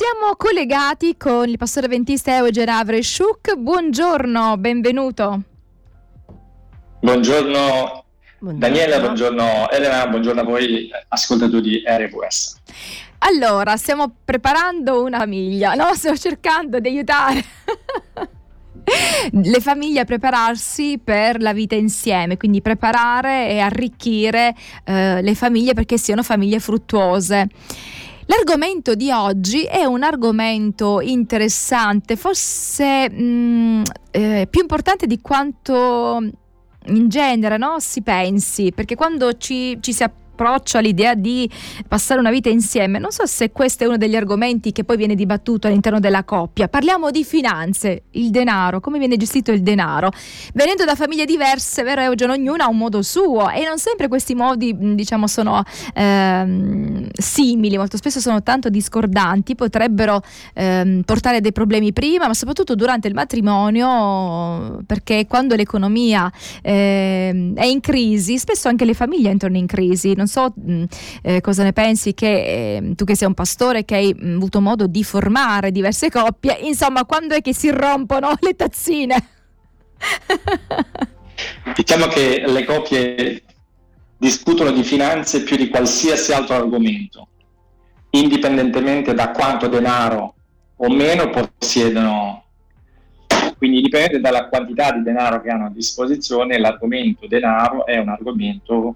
siamo collegati con il pastore ventista Eugen Avreshuk. Buongiorno, benvenuto. Buongiorno, buongiorno Daniela, buongiorno Elena, buongiorno a voi ascoltatori di RWS. Allora, stiamo preparando una famiglia, no? Stiamo cercando di aiutare le famiglie a prepararsi per la vita insieme, quindi preparare e arricchire eh, le famiglie perché siano famiglie fruttuose. L'argomento di oggi è un argomento interessante, forse mh, mm, eh, più importante di quanto in genere no? si pensi, perché quando ci, ci si approccio all'idea di passare una vita insieme. Non so se questo è uno degli argomenti che poi viene dibattuto all'interno della coppia. Parliamo di finanze, il denaro, come viene gestito il denaro. Venendo da famiglie diverse, vero Eugen, ognuno ha un modo suo e non sempre questi modi, diciamo, sono ehm, simili, molto spesso sono tanto discordanti, potrebbero ehm, portare dei problemi prima, ma soprattutto durante il matrimonio, perché quando l'economia ehm, è in crisi, spesso anche le famiglie entrano in crisi. Non so mh, mm, eh, cosa ne pensi che eh, tu che sei un pastore che hai mh, mm, avuto modo di formare diverse coppie, insomma, quando è che si rompono le tazzine? diciamo che le coppie discutono di finanze più di qualsiasi altro argomento, indipendentemente da quanto denaro o meno possiedono. Quindi dipende dalla quantità di denaro che hanno a disposizione, l'argomento denaro è un argomento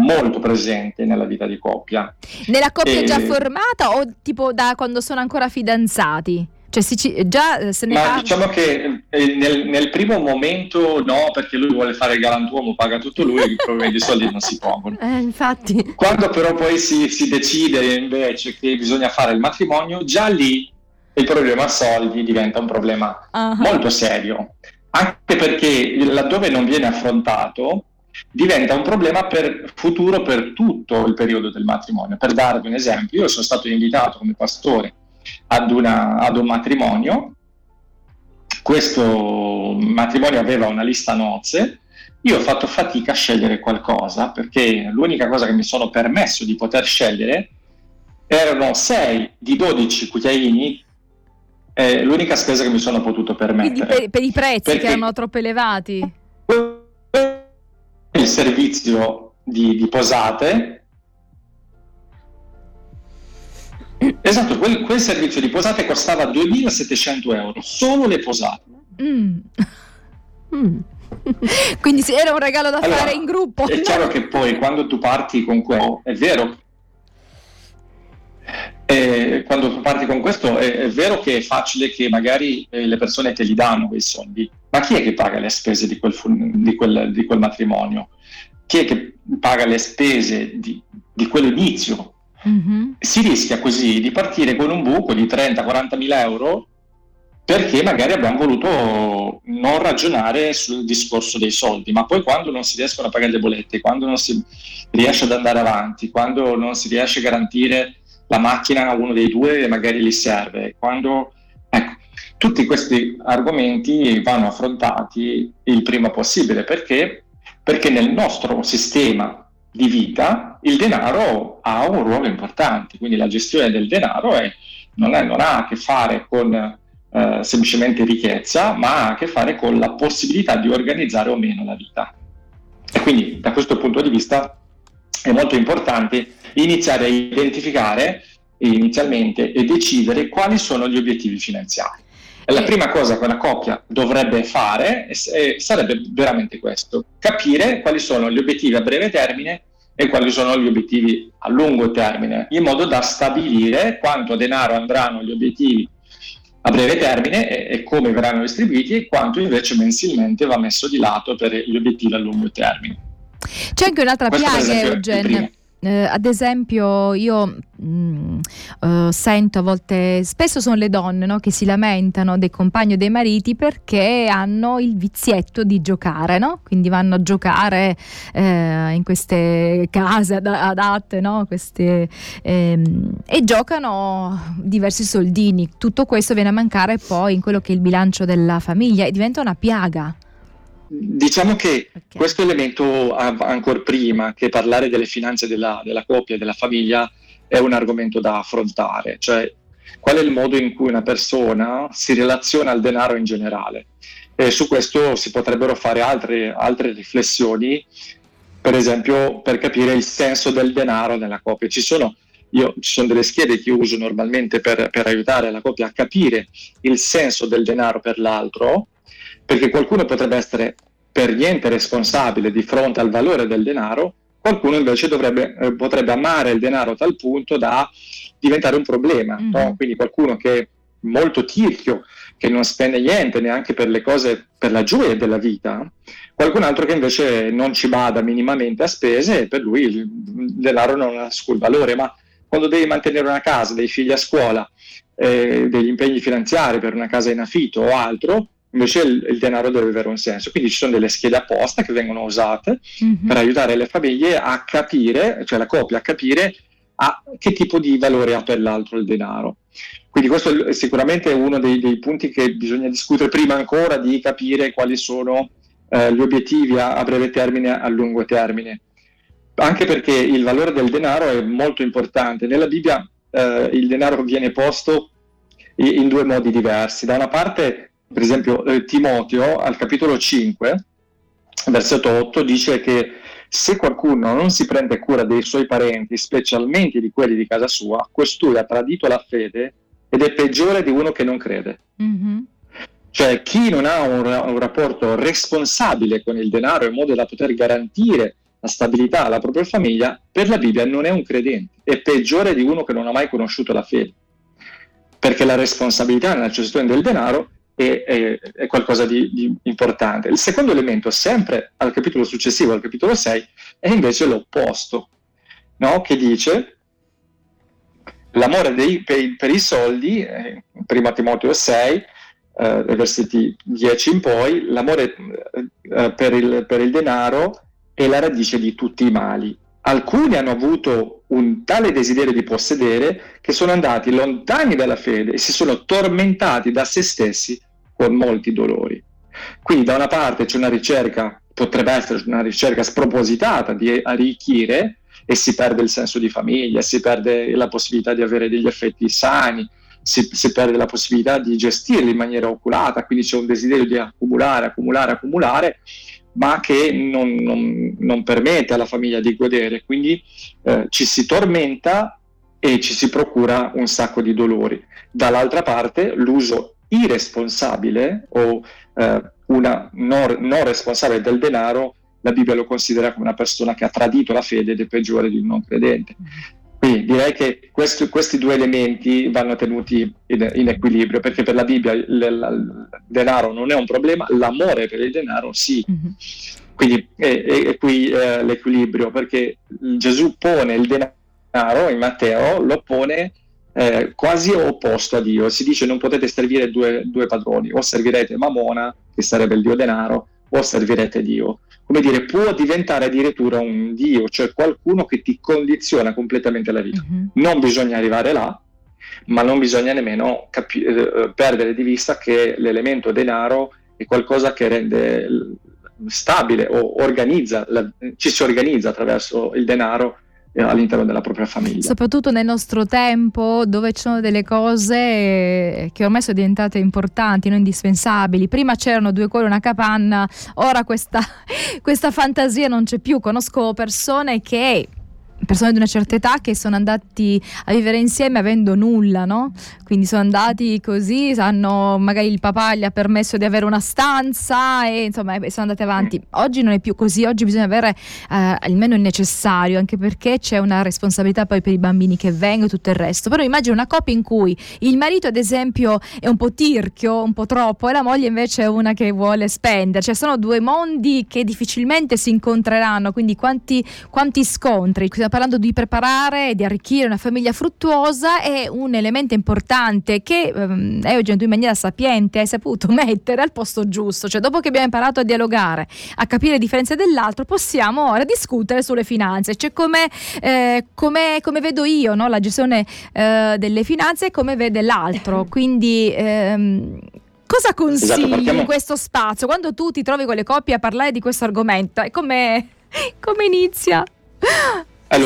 molto presente nella vita di coppia. Nella coppia e... già formata o tipo da quando sono ancora fidanzati? Cioè, ci, già eh, se ne Ma parla... diciamo che eh, nel, nel, primo momento no, perché lui vuole fare il galantuomo, paga tutto lui, i problemi di soldi non si pongono. Eh, infatti. Quando però poi si, si, decide invece che bisogna fare il matrimonio, già lì il problema soldi diventa un problema uh-huh. molto serio. Anche perché laddove non viene affrontato, diventa un problema per futuro per tutto il periodo del matrimonio. Per darvi un esempio, io sono stato invitato come pastore ad, una, ad un matrimonio, questo matrimonio aveva una lista nozze, io ho fatto fatica a scegliere qualcosa perché l'unica cosa che mi sono permesso di poter scegliere erano 6 di 12 cucchiaini è l'unica spesa che mi sono potuto permettere. Per, per i prezzi perché che erano troppo elevati? Servizio di, di posate. Esatto, quel, quel, servizio di posate costava 2.700 euro, solo le posate. Mm. Mm. Quindi era un regalo da allora, fare in gruppo. È chiaro che poi quando tu parti con quello, è vero, eh, quando parti con questo è, è, vero che è facile che magari eh, le persone te li danno quei soldi, ma chi è che paga le spese di quel, di quel, di quel matrimonio? Chi è che paga le spese di, di quell'inizio? Mm-hmm. Si rischia così di partire con un buco di 30-40 mila euro perché magari abbiamo voluto non ragionare sul discorso dei soldi, ma poi quando non si riescono a pagare le bollette, quando non si riesce ad andare avanti, quando non si riesce a garantire la macchina a uno dei due magari gli serve. Quando, ecco, tutti questi argomenti vanno affrontati il prima possibile perché, perché nel nostro sistema di vita il denaro ha un ruolo importante, quindi la gestione del denaro è, non, è, non, ha a che fare con eh, semplicemente ricchezza, ma ha a che fare con la possibilità di organizzare o meno la vita. E quindi da questo punto di vista è molto importante iniziare a identificare inizialmente e decidere quali sono gli obiettivi finanziari. La prima cosa che una coppia dovrebbe fare sarebbe veramente questo, capire quali sono gli obiettivi a breve termine e quali sono gli obiettivi a lungo termine, in modo da stabilire quanto denaro andranno gli obiettivi a breve termine e, e come verranno distribuiti e quanto invece mensilmente va messo di lato per gli obiettivi a lungo termine. C'è anche un'altra piaga, Eugen. Eh, ad esempio, io mh, mm, uh, sento a volte, spesso sono le donne no, che si lamentano dei compagni o dei mariti perché hanno il vizietto di giocare, no? quindi vanno a giocare eh, in queste case ad- adatte no? queste, ehm, e giocano diversi soldini. Tutto questo viene a mancare poi in quello che è il bilancio della famiglia e diventa una piaga. Diciamo che okay. questo elemento, ancora prima che parlare delle finanze della, della coppia e della famiglia, è un argomento da affrontare. Cioè, qual è il modo in cui una persona si relaziona al denaro in generale. E su questo si potrebbero fare altre, altre riflessioni, per esempio per capire il senso del denaro nella coppia. Ci sono, io, ci sono delle schede che uso normalmente per, per aiutare la coppia a capire il senso del denaro per l'altro, perché qualcuno potrebbe essere per niente responsabile di fronte al valore del denaro, qualcuno invece dovrebbe, eh, potrebbe amare il denaro a tal punto da diventare un problema. Mm-hmm. No? Quindi qualcuno che è molto tirchio, che non spende niente neanche per le cose, per la gioia della vita, qualcun altro che invece non ci bada minimamente a spese e per lui il denaro non ha sul valore, ma quando devi mantenere una casa, dei figli a scuola, eh, degli impegni finanziari per una casa in affitto o altro, invece il, il, denaro deve avere un senso. Quindi ci sono delle schede apposta che vengono usate mm-hmm. per aiutare le famiglie a capire, cioè la coppia a capire a che tipo di valore ha per l'altro il denaro. Quindi questo è sicuramente uno dei, dei punti che bisogna discutere prima ancora di capire quali sono eh, gli obiettivi a, a, breve termine e a lungo termine. Anche perché il valore del denaro è molto importante. Nella Bibbia eh, il denaro viene posto in, in due modi diversi. Da una parte per esempio eh, Timoteo al capitolo 5, versetto 8, dice che se qualcuno non si prende cura dei suoi parenti, specialmente di quelli di casa sua, costui ha tradito la fede ed è peggiore di uno che non crede. Mm-hmm. Cioè chi non ha un, un, rapporto responsabile con il denaro in modo da poter garantire la stabilità alla propria famiglia, per la Bibbia non è un credente, è peggiore di uno che non ha mai conosciuto la fede. Perché la responsabilità nella gestione del denaro è, è, è qualcosa di, di, importante. Il secondo elemento, sempre al capitolo successivo, al capitolo 6, è invece l'opposto, no? che dice l'amore dei, per, per, i soldi, eh, prima Timoteo 6, eh, versetti 10 in poi, l'amore eh, per, il, per il denaro è la radice di tutti i mali. Alcuni hanno avuto un tale desiderio di possedere che sono andati lontani dalla fede e si sono tormentati da se stessi con molti dolori. Quindi da una parte c'è una ricerca, potrebbe essere una ricerca spropositata di arricchire e si perde il senso di famiglia, si perde la possibilità di avere degli effetti sani, si, si perde la possibilità di gestirli in maniera oculata, quindi c'è un desiderio di accumulare, accumulare, accumulare, ma che non, non, non permette alla famiglia di godere. Quindi eh, ci si tormenta e ci si procura un sacco di dolori. Dall'altra parte l'uso irresponsabile o eh, una non, non, responsabile del denaro, la Bibbia lo considera come una persona che ha tradito la fede ed è peggiore di un non credente. Quindi direi che questo, questi due elementi vanno tenuti in, in equilibrio, perché per la Bibbia il, il, denaro non è un problema, l'amore per il denaro sì. Mm-hmm. Quindi è qui eh, l'equilibrio, perché Gesù pone il denaro in Matteo, lo pone eh, quasi opposto a Dio. Si dice non potete servire due, due padroni, o servirete Mamona, che sarebbe il dio denaro, o servirete Dio. Come dire, può diventare addirittura un Dio, cioè qualcuno che ti condiziona completamente la vita. Mm-hmm. Non bisogna arrivare là, ma non bisogna nemmeno capi- eh, perdere di vista che l'elemento denaro è qualcosa che rende stabile o organizza, la, ci si organizza attraverso il denaro all'interno della propria famiglia. Soprattutto nel nostro tempo dove ci sono delle cose che ormai sono diventate importanti, non indispensabili. Prima c'erano due cuori e una capanna, ora questa, questa fantasia non c'è più. Conosco persone che persone di una certa età che sono andati a vivere insieme avendo nulla, no? Quindi sono andati così, hanno, magari il papà gli ha permesso di avere una stanza e insomma sono andati avanti. Oggi non è più così, oggi bisogna avere eh, almeno il necessario, anche perché c'è una responsabilità poi per i bambini che vengono e tutto il resto. Però immagino una coppia in cui il marito ad esempio è un po' tirchio, un po' troppo e la moglie invece è una che vuole spendere, cioè sono due mondi che difficilmente si incontreranno, quindi quanti, quanti scontri parlando di preparare e di arricchire una famiglia fruttuosa è un elemento importante che ehm, Eugen tu in maniera sapiente hai saputo mettere al posto giusto, cioè dopo che abbiamo imparato a dialogare, a capire le differenze dell'altro, possiamo ora discutere sulle finanze, cioè come, eh, come, come vedo io no? la gestione eh, delle finanze e come vede l'altro, quindi ehm, cosa consigli esatto, in questo spazio quando tu ti trovi con le coppie a parlare di questo argomento? E come, inizia?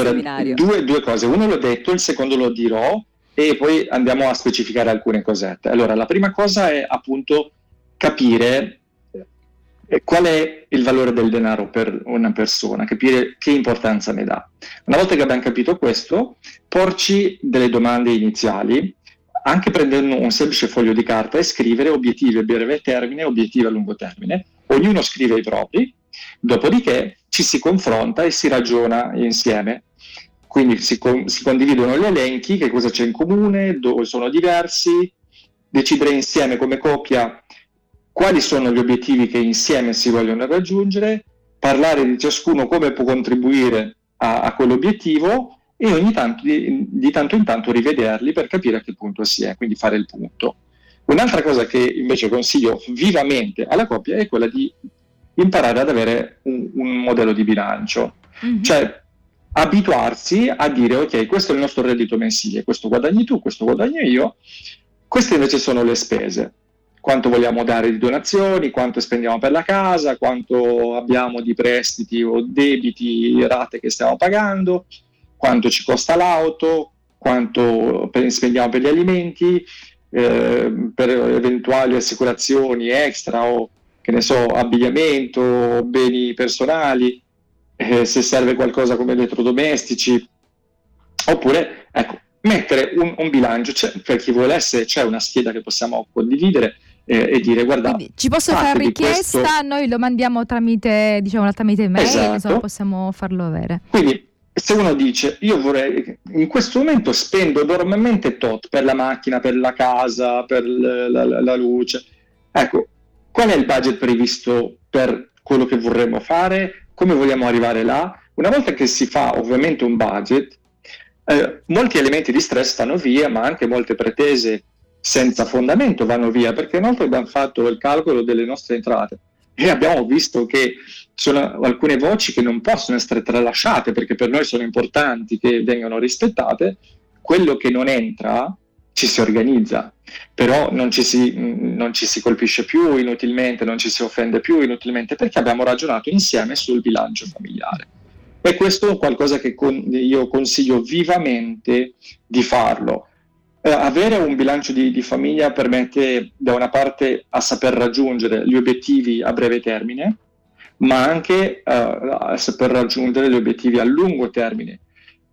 Allora, due, due, cose. Uno l'ho detto, il secondo lo dirò. e poi andiamo a specificare alcune cosette. Allora, la prima cosa è appunto capire eh, qual è il valore del denaro per una persona, capire che importanza ne dà. Una volta che abbiamo capito questo, porci delle domande iniziali, anche prendendo un semplice foglio di carta e scrivere obiettivi a breve termine obiettivi a lungo termine. Ognuno scrive i propri, dopodiché ci si confronta e si ragiona insieme quindi si, con, si, condividono gli elenchi, che cosa c'è in comune, dove sono diversi, decidere insieme come coppia quali sono gli obiettivi che insieme si vogliono raggiungere, parlare di ciascuno come può contribuire a, a quell'obiettivo e ogni tanto, di, di, tanto in tanto rivederli per capire a che punto si è, quindi fare il punto. Un'altra cosa che invece consiglio vivamente alla coppia è quella di imparare ad avere un, un modello di bilancio. Mm-hmm. Cioè, abituarsi a dire ok, questo è il nostro reddito mensile, questo guadagni tu, questo guadagno io, queste invece sono le spese. Quanto vogliamo dare di donazioni, quanto spendiamo per la casa, quanto abbiamo di prestiti o debiti, rate che stiamo pagando, quanto ci costa l'auto, quanto spendiamo per gli alimenti, eh, per eventuali assicurazioni extra o che ne so, abbigliamento, beni personali eh, se serve qualcosa come elettrodomestici, oppure ecco, mettere un, un bilancio, c'è, per chi volesse c'è una scheda che possiamo condividere eh, e dire guarda Quindi ci posso fare richiesta? questo... noi lo mandiamo tramite diciamo tramite mail esatto. insomma, possiamo farlo avere. Quindi se uno dice io vorrei in questo momento spendo normalmente tot per la macchina per la casa per la, la, la luce ecco qual è il budget previsto per quello che vorremmo fare come vogliamo arrivare là? Una volta che si fa ovviamente un budget, eh, molti elementi di stress vanno via, ma anche molte pretese senza fondamento vanno via, perché noi abbiamo fatto il calcolo delle nostre entrate e abbiamo visto che sono alcune voci che non possono essere tralasciate perché per noi sono importanti che vengano rispettate, quello che non entra ci si organizza, però non ci si, non ci si, colpisce più inutilmente, non ci si offende più inutilmente perché abbiamo ragionato insieme sul bilancio familiare. E questo è qualcosa che con, io consiglio vivamente di farlo. Eh, avere un bilancio di, di, famiglia permette da una parte a saper raggiungere gli obiettivi a breve termine, ma anche eh, a saper raggiungere gli obiettivi a lungo termine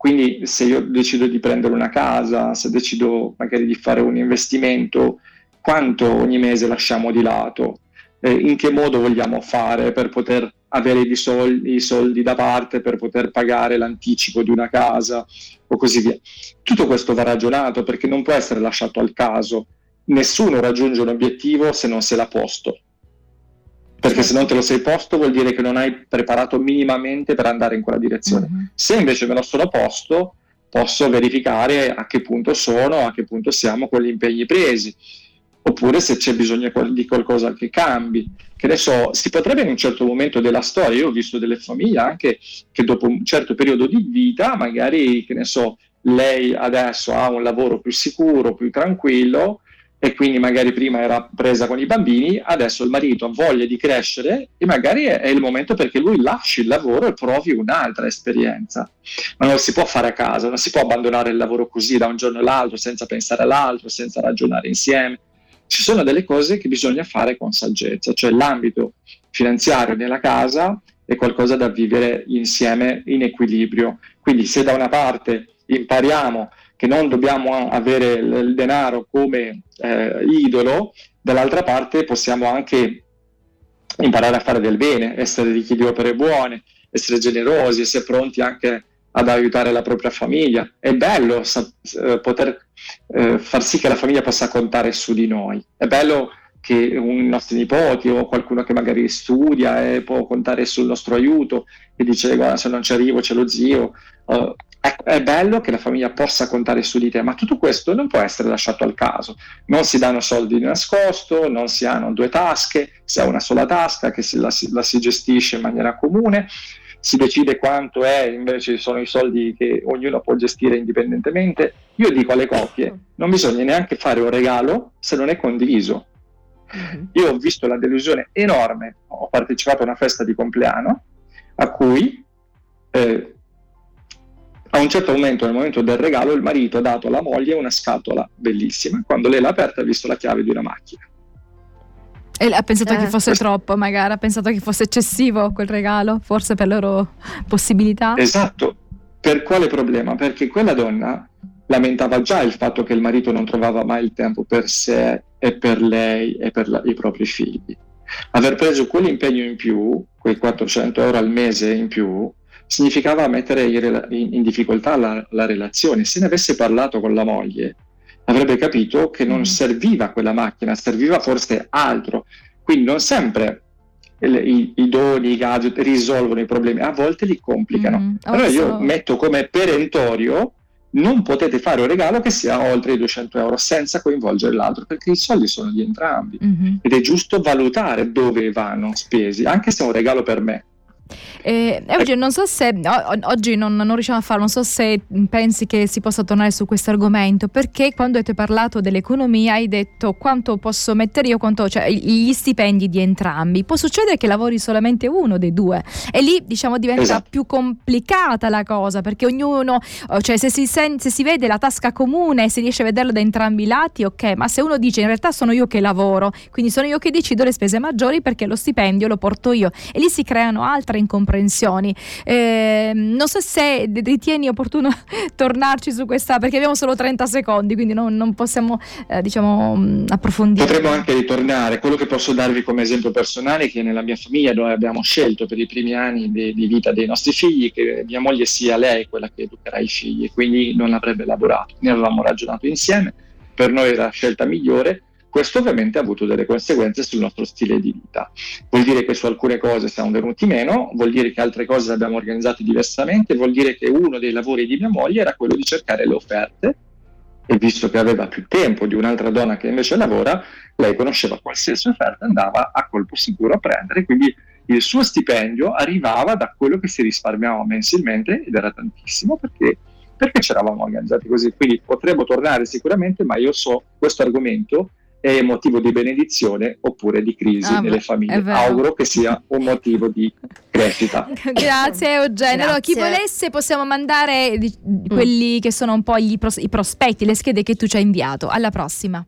quindi se io decido di prendere una casa, se decido magari di fare un investimento, quanto ogni mese lasciamo di lato? Eh, in che modo vogliamo fare per poter avere i soldi, i soldi da parte, per poter pagare l'anticipo di una casa o così via. Tutto questo va ragionato perché non può essere lasciato al caso. Nessuno raggiunge un obiettivo se non se l'ha posto perché se non te lo sei posto vuol dire che non hai preparato minimamente per andare in quella direzione. Mm-hmm. Se invece me lo sono posto, posso verificare a che punto sono, a che punto siamo con gli impegni presi, oppure se c'è bisogno di qualcosa che cambi. Che ne so, si potrebbe in un certo momento della storia, io ho visto delle famiglie anche che dopo un certo periodo di vita, magari, che ne so, lei adesso ha un lavoro più sicuro, più tranquillo, e quindi magari prima era presa con i bambini, adesso il marito ha voglia di crescere e magari è, il momento perché lui lasci il lavoro e provi un'altra esperienza. Ma non si può fare a casa, non si può abbandonare il lavoro così da un giorno all'altro senza pensare all'altro, senza ragionare insieme. Ci sono delle cose che bisogna fare con saggezza, cioè l'ambito finanziario nella casa è qualcosa da vivere insieme in equilibrio. Quindi se da una parte impariamo che non dobbiamo avere il denaro come eh, idolo, dall'altra parte possiamo anche imparare a fare del bene, essere ricchi di opere buone, essere generosi, essere pronti anche ad aiutare la propria famiglia. È bello sa- eh, poter eh, far sì che la famiglia possa contare su di noi. È bello che i nostri nipoti o qualcuno che magari studia e può contare sul nostro aiuto e dice guarda se non ci arrivo c'è lo zio. Uh, è, è, bello che la famiglia possa contare su di te, ma tutto questo non può essere lasciato al caso. Non si danno soldi di nascosto, non si hanno due tasche, si ha una sola tasca che si, la, la, si gestisce in maniera comune, si decide quanto è, invece sono i soldi che ognuno può gestire indipendentemente. Io dico alle coppie, non bisogna neanche fare un regalo se non è condiviso. Mm-hmm. Io ho visto la delusione enorme, ho partecipato a una festa di compleanno a cui... Eh, A un certo momento, nel momento del regalo, il marito ha dato alla moglie una scatola bellissima. Quando lei l'ha aperta ha visto la chiave di una macchina. E ha pensato eh. che fosse troppo, magari, ha pensato che fosse eccessivo quel regalo, forse per loro possibilità. Esatto. Per quale problema? Perché quella donna lamentava già il fatto che il marito non trovava mai il tempo per sé e per lei e per la, i propri figli. Aver preso quell'impegno in più, quei 400 euro al mese in più, significava mettere in, difficoltà la, la, relazione. Se ne avesse parlato con la moglie, avrebbe capito che non mm. serviva quella macchina, serviva forse altro. Quindi non sempre i, i, doni, i gadget risolvono i problemi, a volte li complicano. Mm, allora io metto come perentorio non potete fare un regalo che sia oltre i 200 euro senza coinvolgere l'altro perché i soldi sono di entrambi mm-hmm. ed è giusto valutare dove vanno spesi anche se è un regalo per me eh, oggi non so se oggi non, non, riusciamo a farlo, non so se pensi che si possa tornare su questo argomento, perché quando hai parlato dell'economia hai detto quanto posso mettere io, quanto, cioè gli stipendi di entrambi. Può succedere che lavori solamente uno dei due e lì diciamo diventa esatto. più complicata la cosa perché ognuno, cioè se si, sen- se si vede la tasca comune e si riesce a vederlo da entrambi i lati, ok, ma se uno dice in realtà sono io che lavoro, quindi sono io che decido le spese maggiori perché lo stipendio lo porto io e lì si creano altre incomprensioni. Eh, non so se ritieni opportuno tornarci su questa, perché abbiamo solo 30 secondi, quindi non, non possiamo eh, diciamo, mm, approfondire. Potremmo anche ritornare. Quello che posso darvi come esempio personale è che nella mia famiglia noi abbiamo scelto per i primi anni di, di vita dei nostri figli che mia moglie sia lei quella che educherà i figli, quindi non avrebbe lavorato. Ne avevamo ragionato insieme, per noi era la scelta migliore questo ovviamente ha avuto delle conseguenze sul nostro stile di vita. Vuol dire che su alcune cose siamo venuti meno, vuol dire che altre cose le abbiamo organizzate diversamente, vuol dire che uno dei lavori di mia moglie era quello di cercare le offerte e visto che aveva più tempo di un'altra donna che invece lavora, lei conosceva qualsiasi offerta, andava a colpo sicuro a prendere, quindi il suo stipendio arrivava da quello che si risparmiava mensilmente ed era tantissimo perché perché ci eravamo organizzati così. Quindi potremmo tornare sicuramente, ma io so questo argomento è motivo di benedizione oppure di crisi ah, nelle famiglie. Auguro che sia un motivo di crescita. Grazie Eugenio. Allora, chi volesse possiamo mandare quelli mm. che sono un po' gli pros- i prospetti, le schede che tu ci hai inviato. Alla prossima.